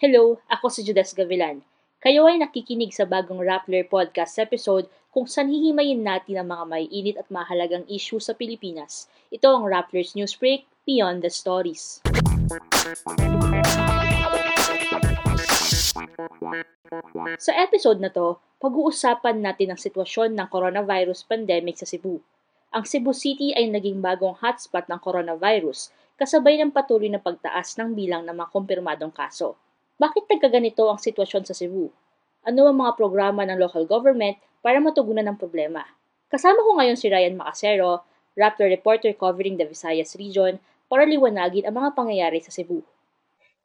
Hello, ako si Judes Gavilan. Kayo ay nakikinig sa bagong Rappler Podcast episode kung saan hihimayin natin ang mga may init at mahalagang issue sa Pilipinas. Ito ang Rappler's News Break, Beyond the Stories. Sa episode na to, pag-uusapan natin ang sitwasyon ng coronavirus pandemic sa Cebu. Ang Cebu City ay naging bagong hotspot ng coronavirus kasabay ng patuloy na pagtaas ng bilang ng mga kumpirmadong kaso. Bakit nagkaganito ang sitwasyon sa Cebu? Ano ang mga programa ng local government para matugunan ang problema? Kasama ko ngayon si Ryan Macasero, Raptor reporter covering the Visayas region, para liwanagin ang mga pangyayari sa Cebu.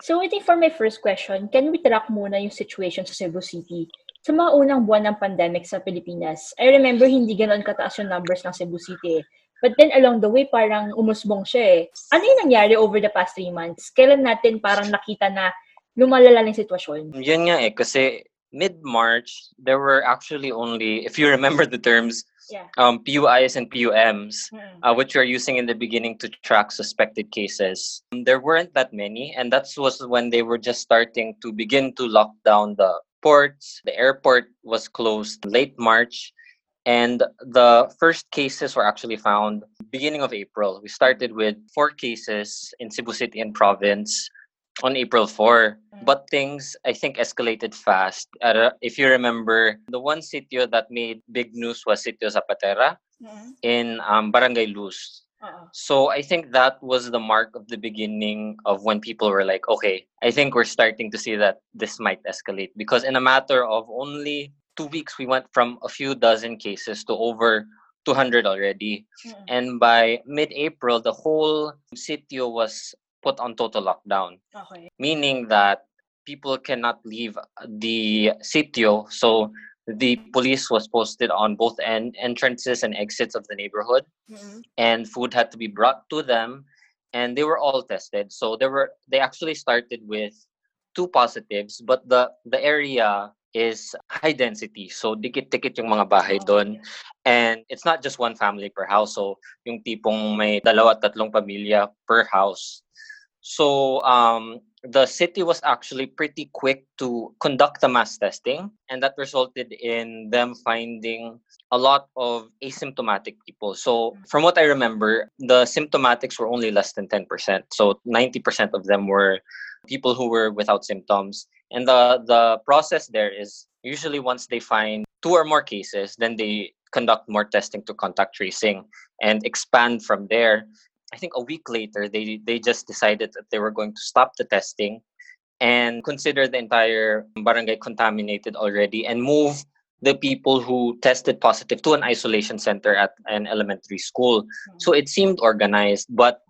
So I think for my first question, can we track muna yung situation sa Cebu City? Sa mga unang buwan ng pandemic sa Pilipinas, I remember hindi ganoon kataas yung numbers ng Cebu City. But then along the way, parang umusbong siya eh. Ano yung nangyari over the past three months? Kailan natin parang nakita na lumalala ng sitwasyon. Yun nga eh, kasi mid-March, there were actually only, if you remember the terms, yeah. um, PUIs and PUMs, mm-hmm. uh, which we are using in the beginning to track suspected cases. There weren't that many, and that was when they were just starting to begin to lock down the ports. The airport was closed late March, and the first cases were actually found beginning of April. We started with four cases in Cebu City and province on April 4. Mm. But things, I think, escalated fast. Uh, if you remember, the one sitio that made big news was Sitio Zapatera mm-hmm. in um, Barangay Luz. Uh-uh. So I think that was the mark of the beginning of when people were like, okay, I think we're starting to see that this might escalate. Because in a matter of only two weeks, we went from a few dozen cases to over 200 already. Mm-hmm. And by mid April, the whole sitio was put on total lockdown. Okay. Meaning that people cannot leave the sitio. So the police was posted on both end entrances and exits of the neighborhood, mm-hmm. and food had to be brought to them, and they were all tested. So there were they actually started with two positives, but the the area is high density. So dikit-dikit yung mga bahay oh, doon. And it's not just one family per house. So yung tipong may dalawa tatlong pamilya per house. So um, the city was actually pretty quick to conduct the mass testing, and that resulted in them finding a lot of asymptomatic people. So, from what I remember, the symptomatics were only less than 10%. So, 90% of them were people who were without symptoms. And the, the process there is usually once they find two or more cases, then they conduct more testing to contact tracing and expand from there I think a week later, they they just decided that they were going to stop the testing and consider the entire barangay contaminated already and move the people who tested positive to an isolation center at an elementary school. Mm-hmm. So it seemed organized, but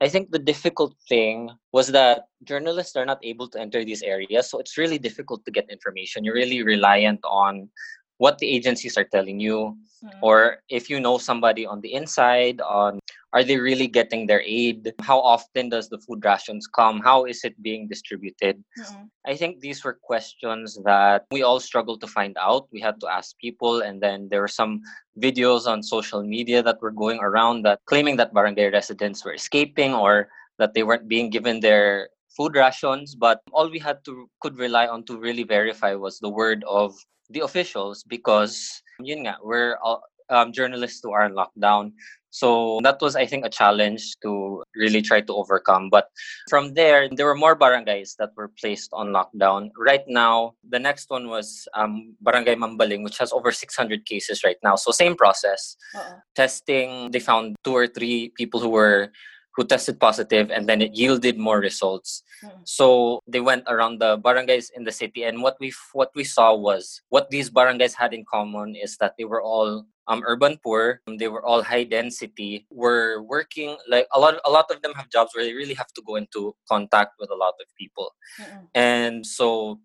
I think the difficult thing was that journalists are not able to enter these areas. So it's really difficult to get information. You're really reliant on what the agencies are telling you mm-hmm. or if you know somebody on the inside on are they really getting their aid how often does the food rations come how is it being distributed mm-hmm. i think these were questions that we all struggled to find out we had to ask people and then there were some videos on social media that were going around that claiming that barangay residents were escaping or that they weren't being given their food rations but all we had to could rely on to really verify was the word of the officials because yun nga, we're all, um, journalists who are in lockdown. So that was, I think, a challenge to really try to overcome. But from there, there were more barangays that were placed on lockdown. Right now, the next one was um, Barangay Mambaling, which has over 600 cases right now. So same process. Uh-uh. Testing, they found two or three people who were who tested positive and then it yielded more results mm-hmm. so they went around the barangays in the city and what we what we saw was what these barangays had in common is that they were all um, urban poor they were all high density were working like a lot a lot of them have jobs where they really have to go into contact with a lot of people mm-hmm. and so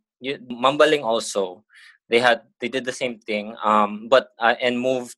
mambaling also they had they did the same thing um, but uh, and moved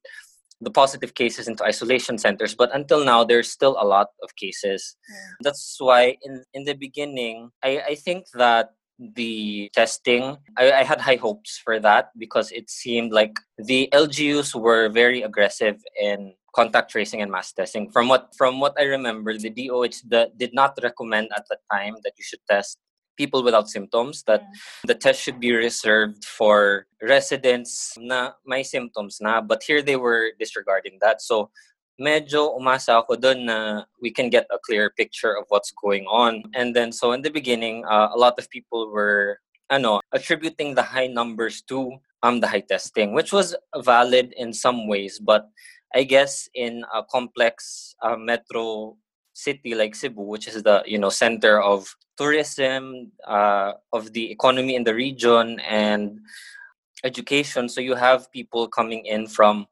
the positive cases into isolation centers but until now there's still a lot of cases yeah. that's why in in the beginning i i think that the testing I, I had high hopes for that because it seemed like the lgus were very aggressive in contact tracing and mass testing from what from what i remember the doh the, did not recommend at the time that you should test people without symptoms that the test should be reserved for residents na may symptoms na but here they were disregarding that. So medyo umasa ako doon na we can get a clear picture of what's going on. And then so in the beginning uh, a lot of people were ano attributing the high numbers to um the high testing which was valid in some ways but I guess in a complex uh, metro city like Cebu, which is the you know center of tourism, uh, of the economy in the region, and education. So you have people coming in from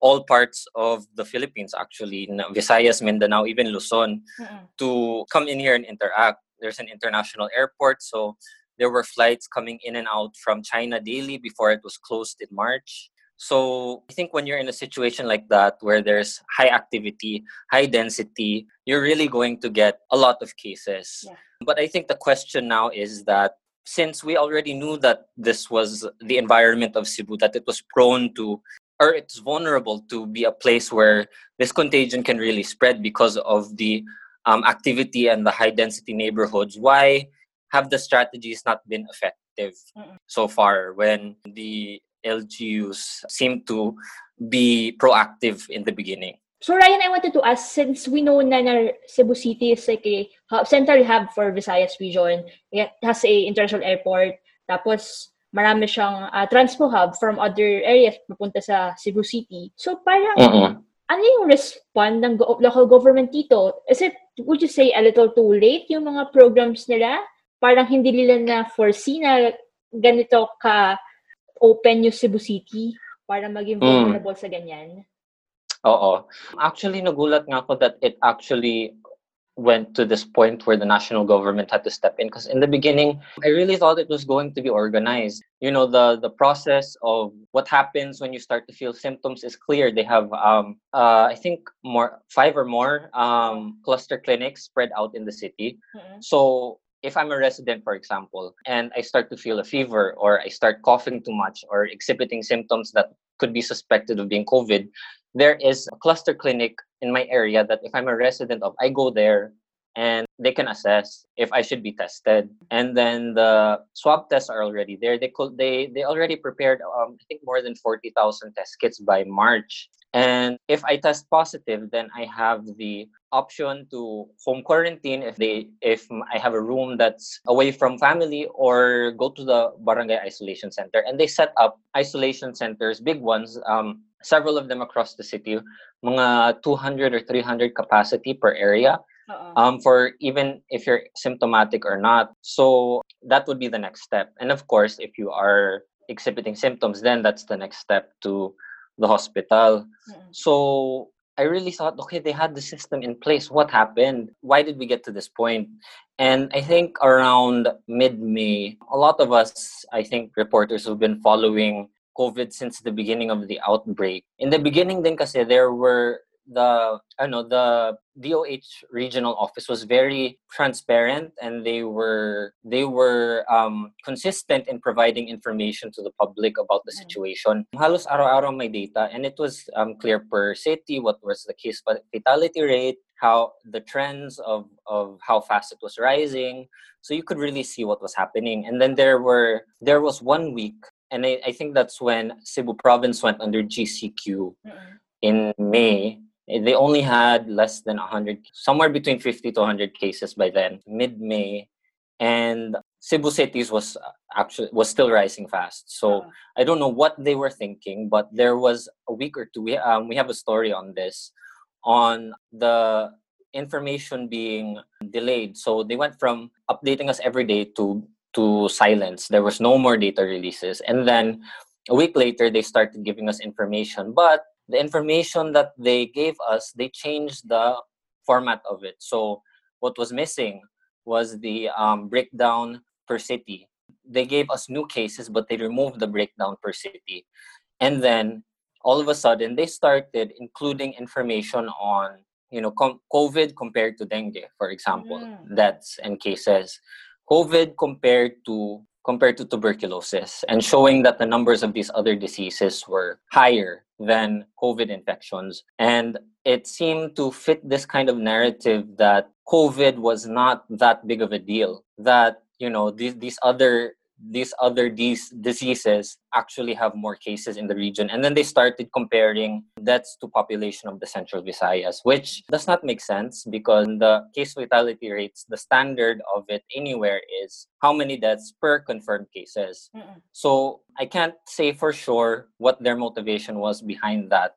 all parts of the Philippines, actually, in Visayas, Mindanao, even Luzon, mm-hmm. to come in here and interact. There's an international airport, so there were flights coming in and out from China daily before it was closed in March. So I think when you're in a situation like that where there's high activity, high density, you're really going to get a lot of cases. Yeah. But I think the question now is that since we already knew that this was the environment of Cebu, that it was prone to or it's vulnerable to be a place where this contagion can really spread because of the um, activity and the high density neighborhoods, why have the strategies not been effective Mm-mm. so far when the LGUs seem to be proactive in the beginning. So Ryan, I wanted to ask, since we know na, na Cebu City is like a hub, central hub for Visayas region, it has a international airport, tapos marami siyang uh, transpo hub from other areas papunta sa Cebu City. So parang, uh-uh. ano yung respond ng go- local government dito? Is it, would you say, a little too late yung mga programs nila? Parang hindi nila na foresee na ganito ka open yung Cebu City para maging mm. vulnerable mm. sa ganyan? Oo. Actually, nagulat nga ako that it actually went to this point where the national government had to step in because in the beginning i really thought it was going to be organized you know the the process of what happens when you start to feel symptoms is clear they have um uh, i think more five or more um cluster clinics spread out in the city mm-hmm. so if I'm a resident, for example, and I start to feel a fever or I start coughing too much or exhibiting symptoms that could be suspected of being COVID, there is a cluster clinic in my area that if I'm a resident of, I go there and they can assess if I should be tested. And then the swab tests are already there. They could they they already prepared um, I think more than forty thousand test kits by March. And if I test positive, then I have the option to home quarantine if they if I have a room that's away from family or go to the barangay isolation center. And they set up isolation centers, big ones, um, several of them across the city, mga 200 or 300 capacity per area. Uh-uh. Um, for even if you're symptomatic or not. So that would be the next step. And of course, if you are exhibiting symptoms, then that's the next step to the hospital. Mm-hmm. So I really thought, okay, they had the system in place. What happened? Why did we get to this point? And I think around mid May, a lot of us, I think reporters who've been following COVID since the beginning of the outbreak. In the beginning, then, kasi there were the I know the DOH regional office was very transparent and they were they were um, consistent in providing information to the public about the mm. situation. Halos araw-araw may data and it was um, clear per city what was the case fatality rate, how the trends of of how fast it was rising. So you could really see what was happening. And then there were there was one week and I, I think that's when Cebu province went under GCQ mm-hmm. in May they only had less than 100 somewhere between 50 to 100 cases by then mid may and cebu cities was actually was still rising fast. So uh-huh. i don't know what they were thinking but there was a week or two we, um, we have a story on this on the information being delayed. So they went from updating us every day to to silence. There was no more data releases. And then a week later they started giving us information. But the information that they gave us, they changed the format of it. So what was missing was the um, breakdown per city. They gave us new cases, but they removed the breakdown per city. And then all of a sudden, they started including information on, you know, com- COVID compared to dengue, for example, mm. deaths and cases. COVID compared to compared to tuberculosis and showing that the numbers of these other diseases were higher than COVID infections. And it seemed to fit this kind of narrative that COVID was not that big of a deal, that you know these these other these other these diseases actually have more cases in the region. And then they started comparing deaths to population of the central visayas which does not make sense because the case fatality rates the standard of it anywhere is how many deaths per confirmed cases. Mm-mm. so i can't say for sure what their motivation was behind that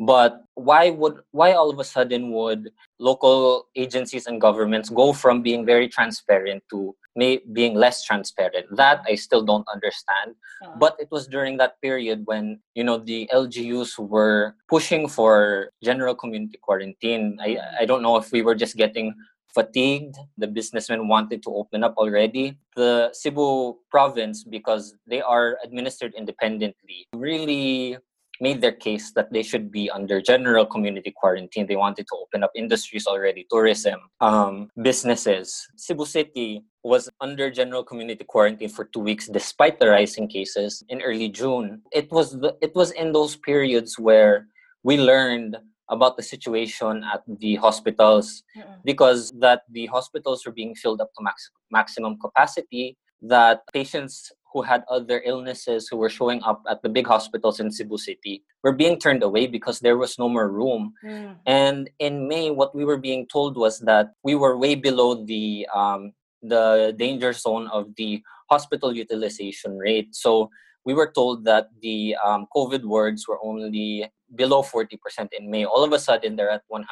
but why would why all of a sudden would local agencies and governments go from being very transparent to may, being less transparent that i still don't understand uh-huh. but it was during that period when you know the lgus were pushing for general community quarantine i i don't know if we were just getting fatigued. The businessmen wanted to open up already. The Cebu province, because they are administered independently, really made their case that they should be under general community quarantine. They wanted to open up industries already, tourism, um, businesses. Cebu City was under general community quarantine for two weeks despite the rising cases in early June. It was the, it was in those periods where we learned about the situation at the hospitals mm-hmm. because that the hospitals were being filled up to max- maximum capacity that patients who had other illnesses who were showing up at the big hospitals in Cebu City were being turned away because there was no more room. Mm. And in May, what we were being told was that we were way below the um, the danger zone of the hospital utilization rate. So we were told that the um, COVID wards were only below 40% in May. All of a sudden, they're at 100%.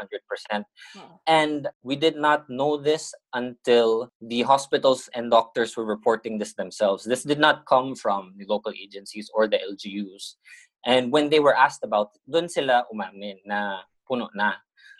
Yeah. And we did not know this until the hospitals and doctors were reporting this themselves. This did not come from the local agencies or the LGUs. And when they were asked about it, dun sila umamin na puno na.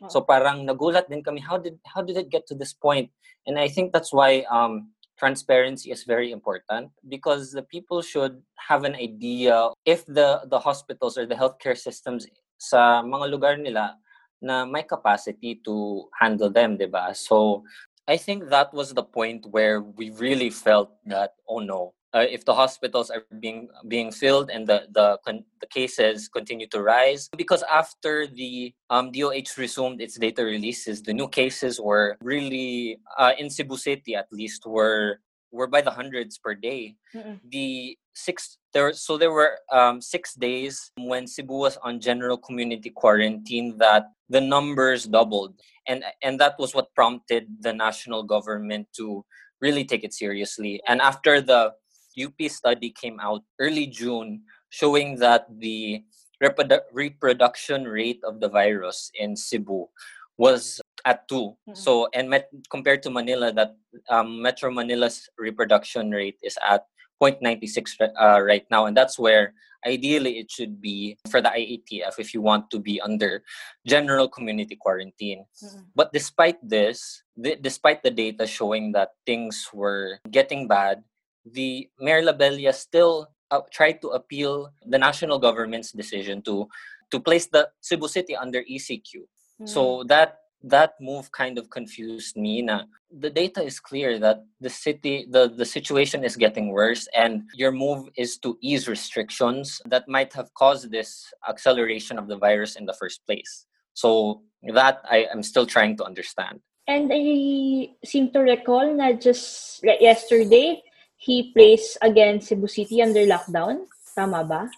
So parang nagulat din kami, how did how did it get to this point? And I think that's why um, transparency is very important because the people should have an idea if the the hospitals or the healthcare systems sa mga lugar nila na may capacity to handle them, 'di ba? So I think that was the point where we really felt that oh no, uh, if the hospitals are being being filled and the the the cases continue to rise. Because after the um, DOH resumed its data releases the new cases were really uh, in Cebu City at least were were by the hundreds per day. Mm-mm. the six there so there were um, six days when Cebu was on general community quarantine that the numbers doubled. And and that was what prompted the national government to really take it seriously. And after the UP study came out early June showing that the reprodu- reproduction rate of the virus in Cebu was at 2 mm-hmm. So and met, compared to Manila, that um, Metro Manila's reproduction rate is at 0.96 uh, right now, and that's where ideally it should be for the IATF if you want to be under general community quarantine. Mm-hmm. But despite this, th- despite the data showing that things were getting bad, the Mayor Labella still uh, tried to appeal the national government's decision to to place the Cebu City under ECQ. Mm. So that that move kind of confused me. Na the data is clear that the city, the the situation is getting worse, and your move is to ease restrictions that might have caused this acceleration of the virus in the first place. So that I am still trying to understand. And I seem to recall that just yesterday, he placed again Cebu City under lockdown. Tama ba?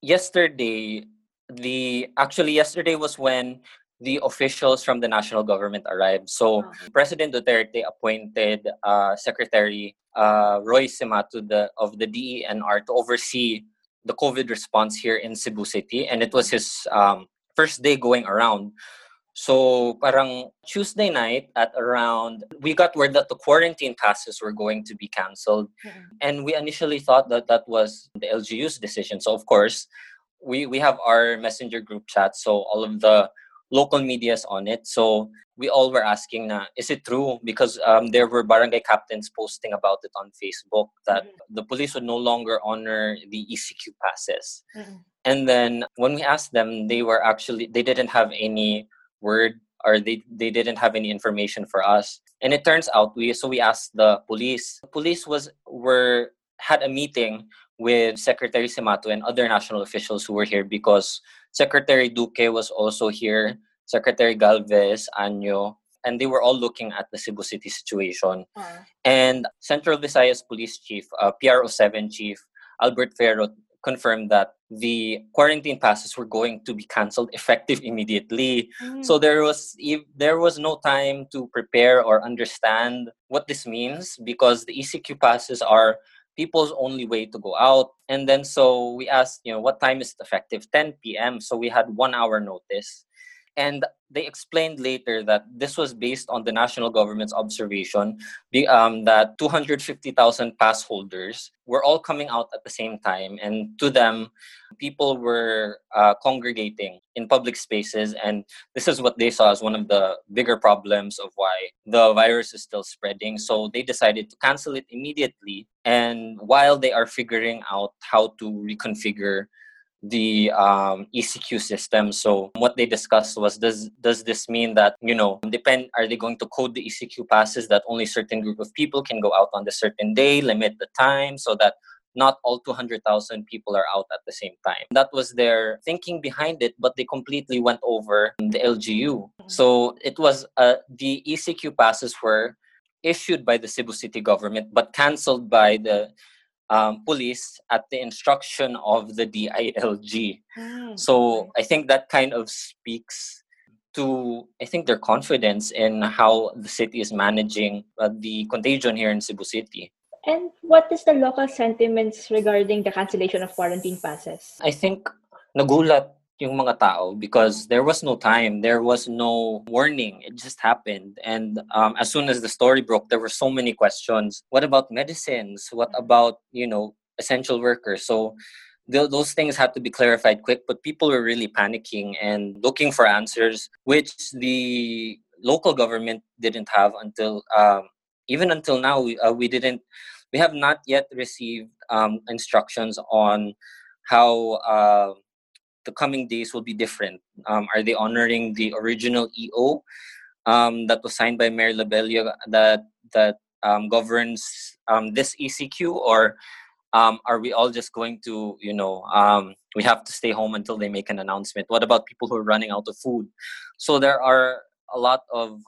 Yesterday, the actually yesterday was when the officials from the national government arrived. So uh-huh. President Duterte appointed uh, Secretary uh, Roy Cimatu the, of the DENR to oversee the COVID response here in Cebu City, and it was his um, first day going around. So parang Tuesday night at around we got word that the quarantine passes were going to be canceled. Mm-hmm. And we initially thought that that was the LGU's decision. So of course, we we have our messenger group chat so all of the local media's on it. So we all were asking na is it true because um, there were barangay captains posting about it on Facebook that mm-hmm. the police would no longer honor the ECQ passes. Mm-hmm. And then when we asked them, they were actually they didn't have any word or they, they didn't have any information for us. And it turns out we so we asked the police. The police was were had a meeting with secretary Cimatu and other national officials who were here because secretary duque was also here secretary galvez Año and they were all looking at the Cebu City situation. And Central Visayas Police Chief, uh, PRO7 Chief Albert Ferro confirmed that the quarantine passes were going to be canceled effective immediately. Mm. So there was ev- there was no time to prepare or understand what this means because the ECQ passes are people's only way to go out. And then so we asked, you know, what time is it effective? 10 p.m. So we had one hour notice. And they explained later that this was based on the national government's observation um, that 250,000 pass holders were all coming out at the same time. And to them, people were uh, congregating in public spaces. And this is what they saw as one of the bigger problems of why the virus is still spreading. So they decided to cancel it immediately. And while they are figuring out how to reconfigure the um, ECQ system. So what they discussed was does does this mean that you know depend are they going to code the ECQ passes that only certain group of people can go out on the certain day, limit the time so that not all 200,000 people are out at the same time. That was their thinking behind it, but they completely went over the LGU. So it was uh, the ECQ passes were issued by the Cebu City government but cancelled by the um, police at the instruction of the DILG. Mm, So. I think that kind of speaks to I think their confidence in how the city is managing uh, the contagion here in Cebu City. And what is the local sentiments regarding the cancellation of quarantine passes? I think nagulat yung mga tao because there was no time, there was no warning. It just happened, and um, as soon as the story broke, there were so many questions. What about medicines? What about you know essential workers? So th- those things had to be clarified quick. But people were really panicking and looking for answers, which the local government didn't have until um, even until now. We uh, we didn't. We have not yet received um, instructions on how uh, the coming days will be different. Um, are they honoring the original EO um, that was signed by Mayor Labella that that um, governs um, this ECQ, or um, are we all just going to, you know, um, we have to stay home until they make an announcement? What about people who are running out of food? So there are a lot of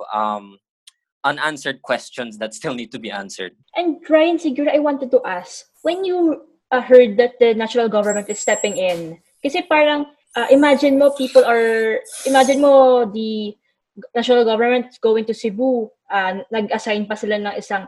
unanswered questions that still need to be answered. And Ryan, siguro I wanted to ask, when you uh, heard that the national government is stepping in, kasi parang, uh, imagine mo people are, imagine mo the national government going to Cebu, uh, nag-assign pa sila ng isang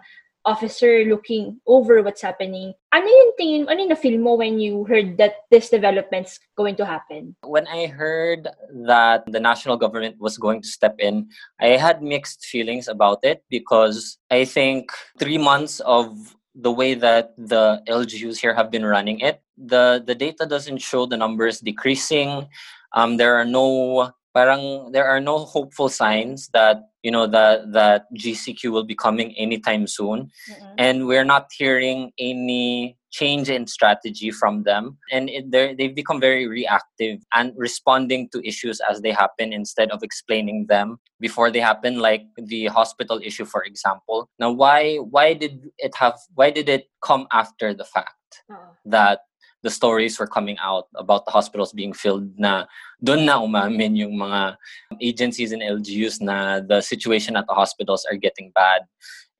officer looking over what's happening. Ano yung tingin, ano yung na-feel mo when you heard that this development's going to happen? when I heard that the national government was going to step in, I had mixed feelings about it because I think three months of the way that the LGUs here have been running it, the the data doesn't show the numbers decreasing. Um, there are no parang there are no hopeful signs that you know that that GCQ will be coming anytime soon and we're not hearing any change in strategy from them and it, they've become very reactive and responding to issues as they happen instead of explaining them before they happen like the hospital issue for example now why why did it have why did it come after the fact Oo. that the stories were coming out about the hospitals being filled na doon na umamin yung mga agencies and LGUs na the situation at the hospitals are getting bad.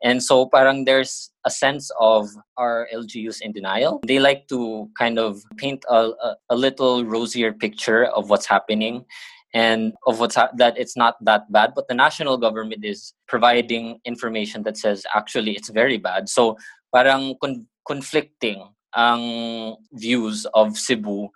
And so parang there's a sense of our LGUs in denial. They like to kind of paint a, a, a little rosier picture of what's happening and of what's ha- that it's not that bad but the national government is providing information that says actually it's very bad so parang con- conflicting ang views of Cebu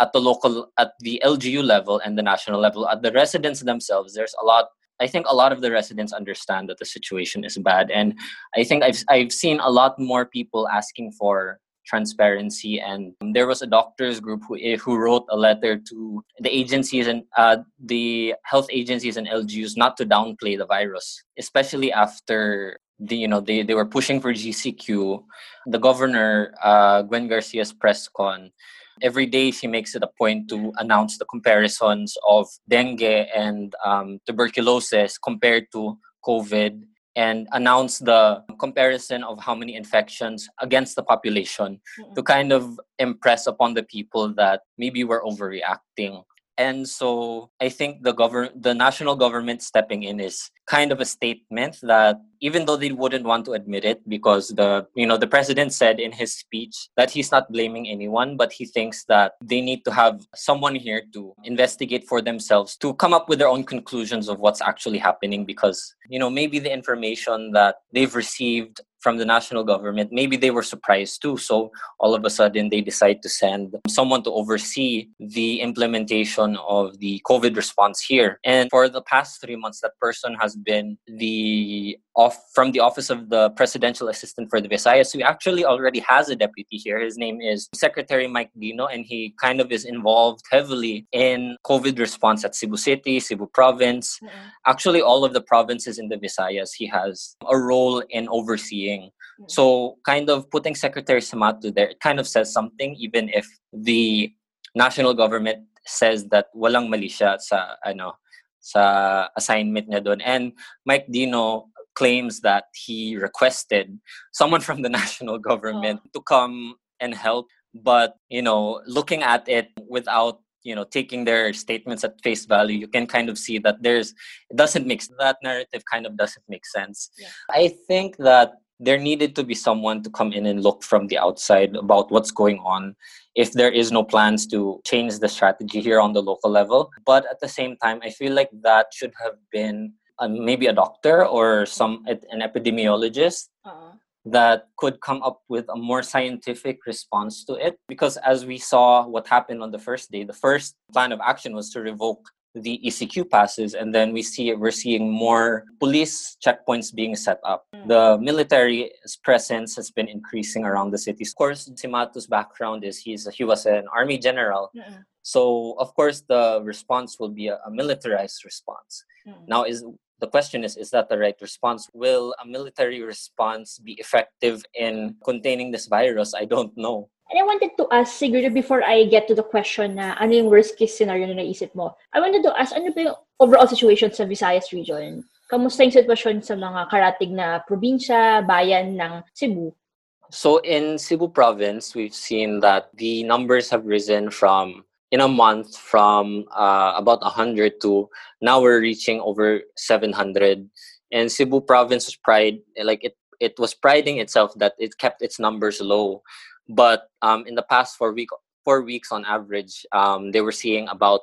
at the local at the LGU level and the national level. At the residents themselves there's a lot I think a lot of the residents understand that the situation is bad. And I think I've I've seen a lot more people asking for transparency. And there was a doctors group who eh, who wrote a letter to the agencies and uh, the health agencies and LGUs not to downplay the virus especially after the you know they, they were pushing for GCQ the governor uh, Gwen Garcia's press con every day she makes it a point to announce the comparisons of dengue and um, tuberculosis compared to COVID and announce the comparison of how many infections against the population to kind of impress upon the people that maybe we're overreacting. And so I think the government, the national government stepping in is kind of a statement that even though they wouldn't want to admit it because the you know the president said in his speech that he's not blaming anyone but he thinks that they need to have someone here to investigate for themselves to come up with their own conclusions of what's actually happening because you know maybe the information that they've received from the national government, maybe they were surprised too. So all of a sudden, they decide to send someone to oversee the implementation of the COVID response here. And for the past three months, that person has been the off from the office of the presidential assistant for the Visayas, who actually already has a deputy here. His name is Secretary Mike Dino, and he kind of is involved heavily in COVID response at Cebu City, Cebu Province. Mm-hmm. Actually, all of the provinces in the Visayas, he has a role in overseeing. Mm-hmm. So, kind of putting Secretary Cimatu there, it kind of says something, even if the national government says that walang mali siya sa ano sa assignment niya doon. And Mike Dino claims that he requested someone from the national government oh. to come and help but you know looking at it without you know taking their statements at face value you can kind of see that there's it doesn't make that narrative kind of doesn't make sense yeah. i think that there needed to be someone to come in and look from the outside about what's going on if there is no plans to change the strategy here on the local level but at the same time i feel like that should have been maybe a doctor or some an epidemiologist uh-huh. that could come up with a more scientific response to it because as we saw what happened on the first day the first plan of action was to revoke the ECQ passes and then we see we're seeing more police checkpoints being set up. Mm. The military presence has been increasing around the city. Of course, Cimatu's background is he's he was an army general. Mm-mm. So of course the response will be a, a militarized response. Mm. Now is the question is is that the right response will a military response be effective in containing this virus i don't know And I wanted to ask, siguro before I get to the question na ano yung worst case scenario na naisip mo, I wanted to ask, ano ba yung overall situation sa Visayas region? Kamusta yung sitwasyon sa mga karatig na probinsya, bayan ng Cebu? So in Cebu province, we've seen that the numbers have risen from in a month from uh, about 100 to now we're reaching over 700 and cebu province was pride like it it was priding itself that it kept its numbers low but um, in the past four week four weeks on average um, they were seeing about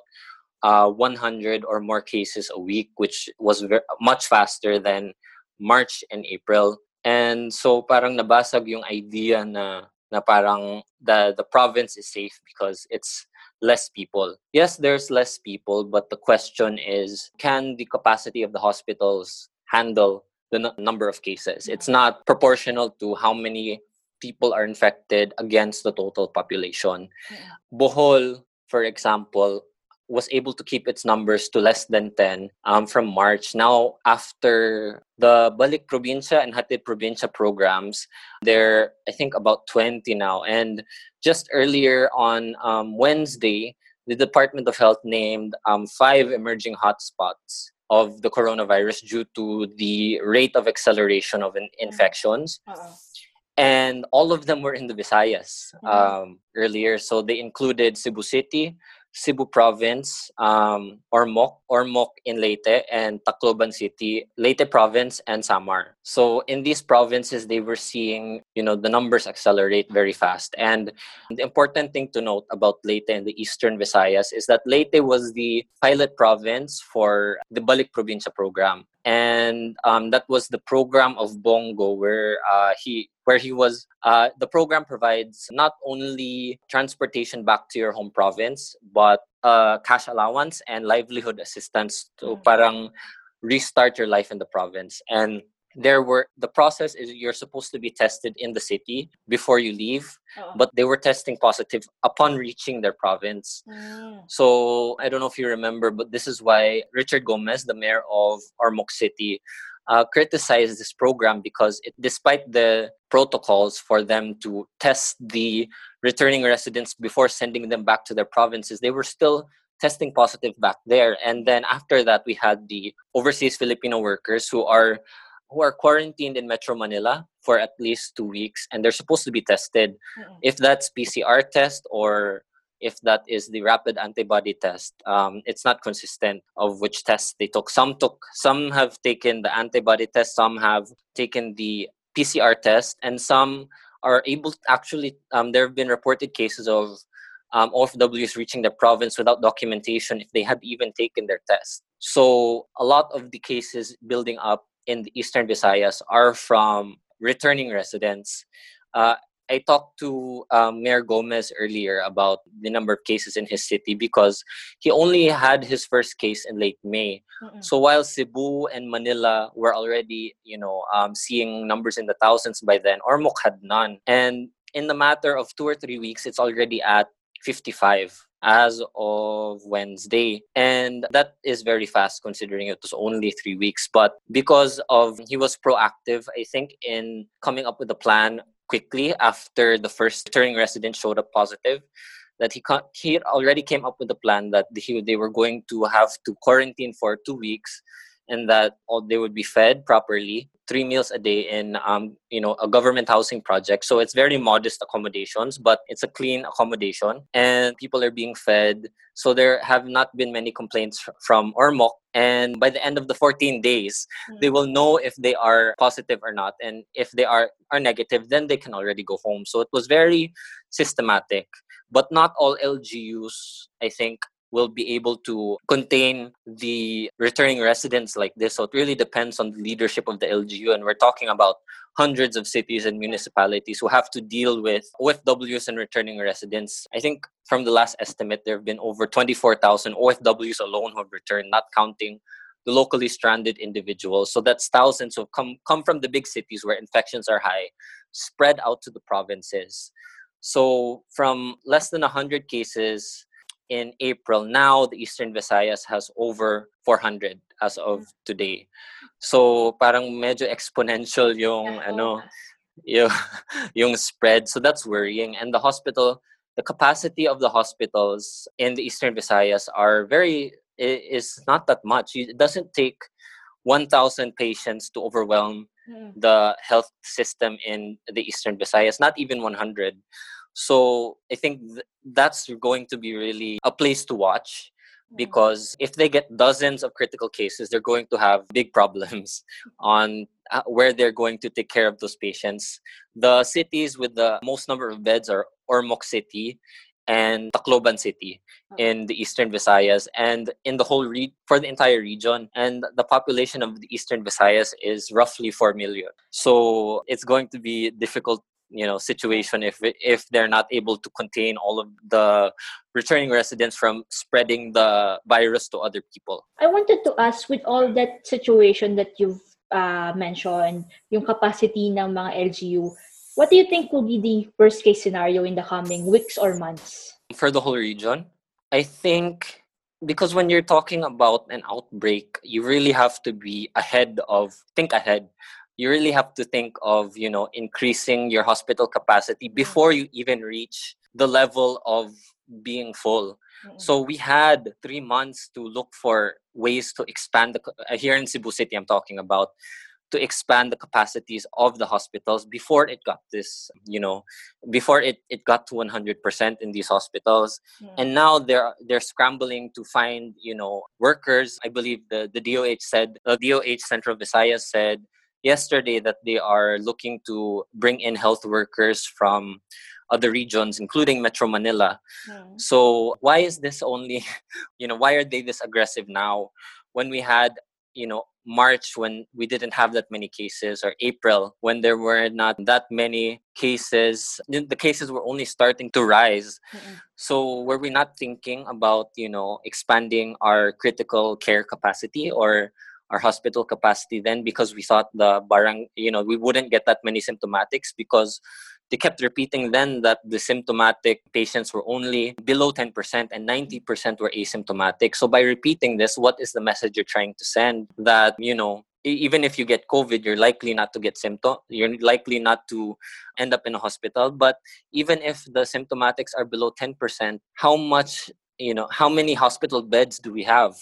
uh, 100 or more cases a week which was much faster than march and april and so parang nabasag yung idea na na parang the the province is safe because it's less people. Yes, there's less people, but the question is can the capacity of the hospitals handle the n- number of cases? It's not proportional to how many people are infected against the total population. Bohol, for example, was able to keep its numbers to less than 10 um, from March. Now, after the Balik Probinsya and Hatid Probinsya programs, they're, I think, about 20 now. And just earlier on um, Wednesday, the Department of Health named um, five emerging hotspots of the coronavirus due to the rate of acceleration of in- infections. Uh-oh. And all of them were in the Visayas mm-hmm. um, earlier. So they included Cebu City, Cebu Province, um, Ormoc, Ormoc in Leyte, and Tacloban City, Leyte Province, and Samar. So in these provinces, they were seeing, you know, the numbers accelerate very fast. And the important thing to note about Leyte and the Eastern Visayas is that Leyte was the pilot province for the Balik Probinsya program and um, that was the program of Bong Go, where uh, he where he was. Uh, the program provides not only transportation back to your home province, but uh, cash allowance and livelihood assistance to mm. parang restart your life in the province. And there were the process is you're supposed to be tested in the city before you leave oh. but they were testing positive upon reaching their province mm. so i don't know if you remember but this is why richard gomez the mayor of ormoc city uh, criticized this program because it, despite the protocols for them to test the returning residents before sending them back to their provinces they were still testing positive back there and then after that we had the overseas filipino workers who are who are quarantined in Metro Manila for at least two weeks and they're supposed to be tested. Mm-hmm. If that's PCR test or if that is the rapid antibody test. Um, it's not consistent of which test they took. Some took, some have taken the antibody test, some have taken the PCR test, and some are able to actually. Um, there have been reported cases of um, OFWs reaching the province without documentation if they had even taken their test. So a lot of the cases building up in the Eastern Visayas are from returning residents. Uh, I talked to um, Mayor Gomez earlier about the number of cases in his city because he only had his first case in late May. Mm-mm. So while Cebu and Manila were already, you know, um, seeing numbers in the thousands by then, Ormoc had none. And in the matter of two or three weeks, it's already at 55 as of Wednesday. And that is very fast considering it was only three weeks. But because of he was proactive, I think, in coming up with a plan quickly after the first returning resident showed up positive that he he already came up with a plan that he, they were going to have to quarantine for two weeks and that all they would be fed properly three meals a day in um, you know a government housing project. So it's very modest accommodations but it's a clean accommodation and people are being fed. So there have not been many complaints from ormoc and by the end of the 14 days mm-hmm. they will know if they are positive or not and if they are are negative then they can already go home. So it was very systematic but not all lgus i think will be able to contain the returning residents like this. So it really depends on the leadership of the LGU. And we're talking about hundreds of cities and municipalities who have to deal with OFWs and returning residents. I think from the last estimate, there have been over 24,000 OFWs alone who have returned, not counting the locally stranded individuals. So that's thousands who come, come from the big cities where infections are high, spread out to the provinces. So from less than 100 cases in April. Now the Eastern Visayas has over 400 as of mm. today. So parang medyo exponential yung ano yung yung spread. So that's worrying. And the hospital, the capacity of the hospitals in the Eastern Visayas are very is not that much. It doesn't take 1,000 patients to overwhelm mm. the health system in the Eastern Visayas. Not even 100. So I think th- that's going to be really a place to watch because if they get dozens of critical cases, they're going to have big problems on uh, where they're going to take care of those patients. The cities with the most number of beds are Ormoc City and Tacloban City in the Eastern Visayas and in the whole re- for the entire region. And the population of the Eastern Visayas is roughly 4 million. So it's going to be difficult you know situation if if they're not able to contain all of the returning residents from spreading the virus to other people. I wanted to ask with all that situation that you've uh, mentioned yung capacity ng mga lgu what do you think will be the worst case scenario in the coming weeks or months? For the whole region? I think because when you're talking about an outbreak you really have to be ahead of think ahead you really have to think of you know increasing your hospital capacity before you even reach the level of being full. So we had three months to look for ways to expand the uh, here in cebu city i'm talking about to expand the capacities of the hospitals before it got this you know before it, it got to 100% in these hospitals. Yeah. and now they're they're scrambling to find you know workers. I believe the the doh said the doh central visayas said yesterday that they are looking to bring in health workers from other regions including metro manila mm. so why is this only you know why are they this aggressive now when we had you know march when we didn't have that many cases or april when there were not that many cases the cases were only starting to rise Mm-mm. so were we not thinking about you know expanding our critical care capacity or our hospital capacity then because we thought the barang you know we wouldn't get that many symptomatics because they kept repeating then that the symptomatic patients were only below 10% and 90% were asymptomatic. So by repeating this what is the message you're trying to send? That you know even if you get covid you're likely not to get symptom you're likely not to end up in a hospital. But even if the symptomatics are below 10% how much you know how many hospital beds do we have?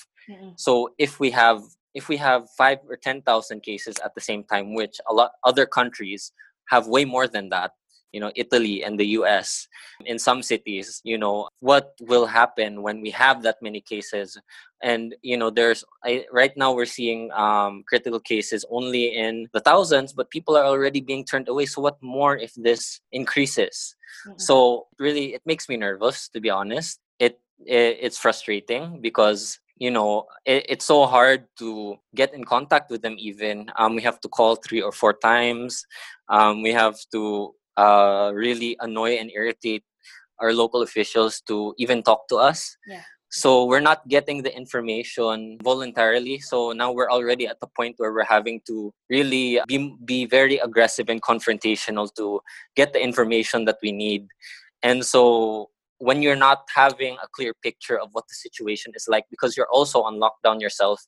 So if we have if we have five or 10,000 cases at the same time, which a lot other countries have way more than that, you know italy and the us in some cities you know what will happen when we have that many cases? And you know there's I, right now we're seeing um, critical cases only in the thousands but people are already being turned away. So what more if this increases? Mm-hmm. so really it makes me nervous to be honest. It, it it's frustrating because you know it, it's so hard to get in contact with them even. Um, we have to call three or four times. Um, we have to uh, really annoy and irritate our local officials to even talk to us. Yeah. so we're not getting the information voluntarily. So now we're already at the point where we're having to really be, be very aggressive and confrontational to get the information that we need. And so when you're not having a clear picture of what the situation is like because you're also on lockdown yourself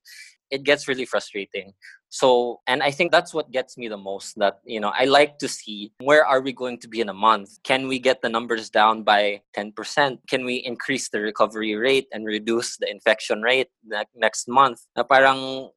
it gets really frustrating. So and i think that's what gets me the most that you know i like to see where are we going to be in a month? Can we get the numbers down by 10% can we increase the recovery rate and reduce the infection rate next month? Na parang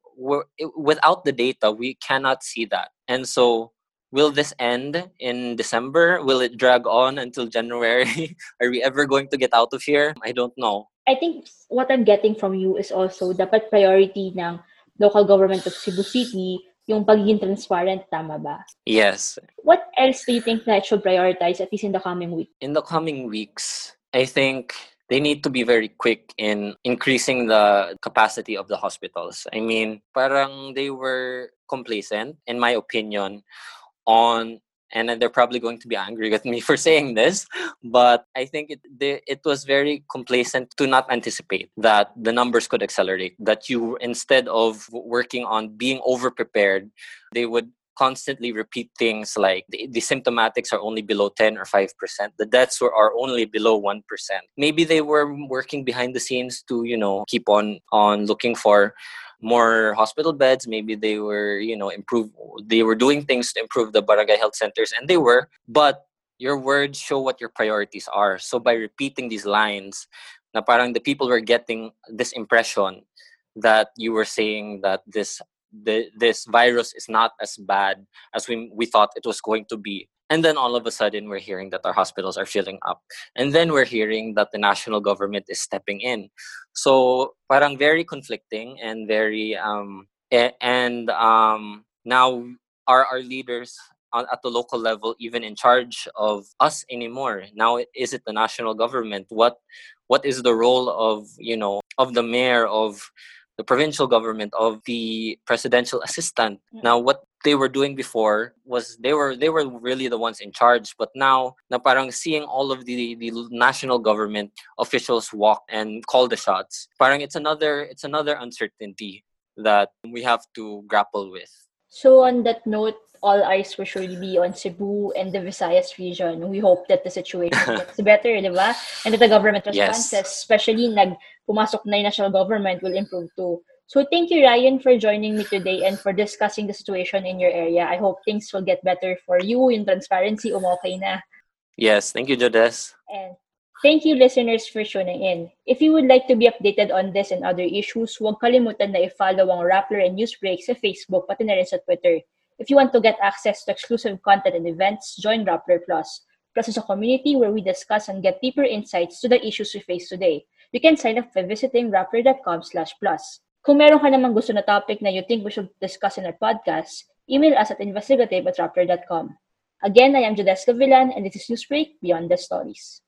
without the data we cannot see that. And so will this end in December? Will it drag on until January? Are we ever going to get out of here? I don't know. I think what I'm getting from you is also dapat priority ng local government of Cebu City yung pagiging transparent, tama ba? Yes. What else do you think that should prioritize at least in the coming week? In the coming weeks, I think they need to be very quick in increasing the capacity of the hospitals. I mean, parang they were complacent, in my opinion, on and they're probably going to be angry with me for saying this but i think it they, it was very complacent to not anticipate that the numbers could accelerate that you instead of working on being over prepared they would constantly repeat things like the, the symptomatics are only below 10 or 5% the deaths were, are only below 1% maybe they were working behind the scenes to you know keep on on looking for more hospital beds. Maybe they were you know improve they were doing things to improve the barangay health centers and they were but your words show what your priorities are. So by repeating these lines na parang the people were getting this impression that you were saying that this the, this virus is not as bad as we, we thought it was going to be and then all of a sudden, we're hearing that our hospitals are filling up. And then we're hearing that the national government is stepping in. So, parang very conflicting and very, um, and um, now are our leaders at the local level even in charge of us anymore now is it the national government what what is the role of you know of the mayor of the provincial government of the presidential assistant. Mm-hmm. Now, what they were doing before was they were they were really the ones in charge. But now, na parang seeing all of the the national government officials walk and call the shots, parang it's another it's another uncertainty that we have to grapple with. So on that note, all eyes will surely be on Cebu and the Visayas region. We hope that the situation gets better, di ba? And that the government responses, yes. especially nag pumasok na yung national government, will improve too. So thank you, Ryan, for joining me today and for discussing the situation in your area. I hope things will get better for you. in transparency, umokay na. Yes, thank you, Jodes. And Thank you listeners for tuning in. If you would like to be updated on this and other issues, huwag kalimutan na i-follow ang Rappler and Newsbreak sa Facebook pati na rin sa Twitter. If you want to get access to exclusive content and events, join Rappler Plus. Plus is a community where we discuss and get deeper insights to the issues we face today. You can sign up by visiting rappler.com slash plus. Kung meron ka namang gusto na topic na you think we should discuss in our podcast, email us at investigative at rappler.com. Again, I am Jodesca Villan, and this is Newsbreak Beyond the Stories.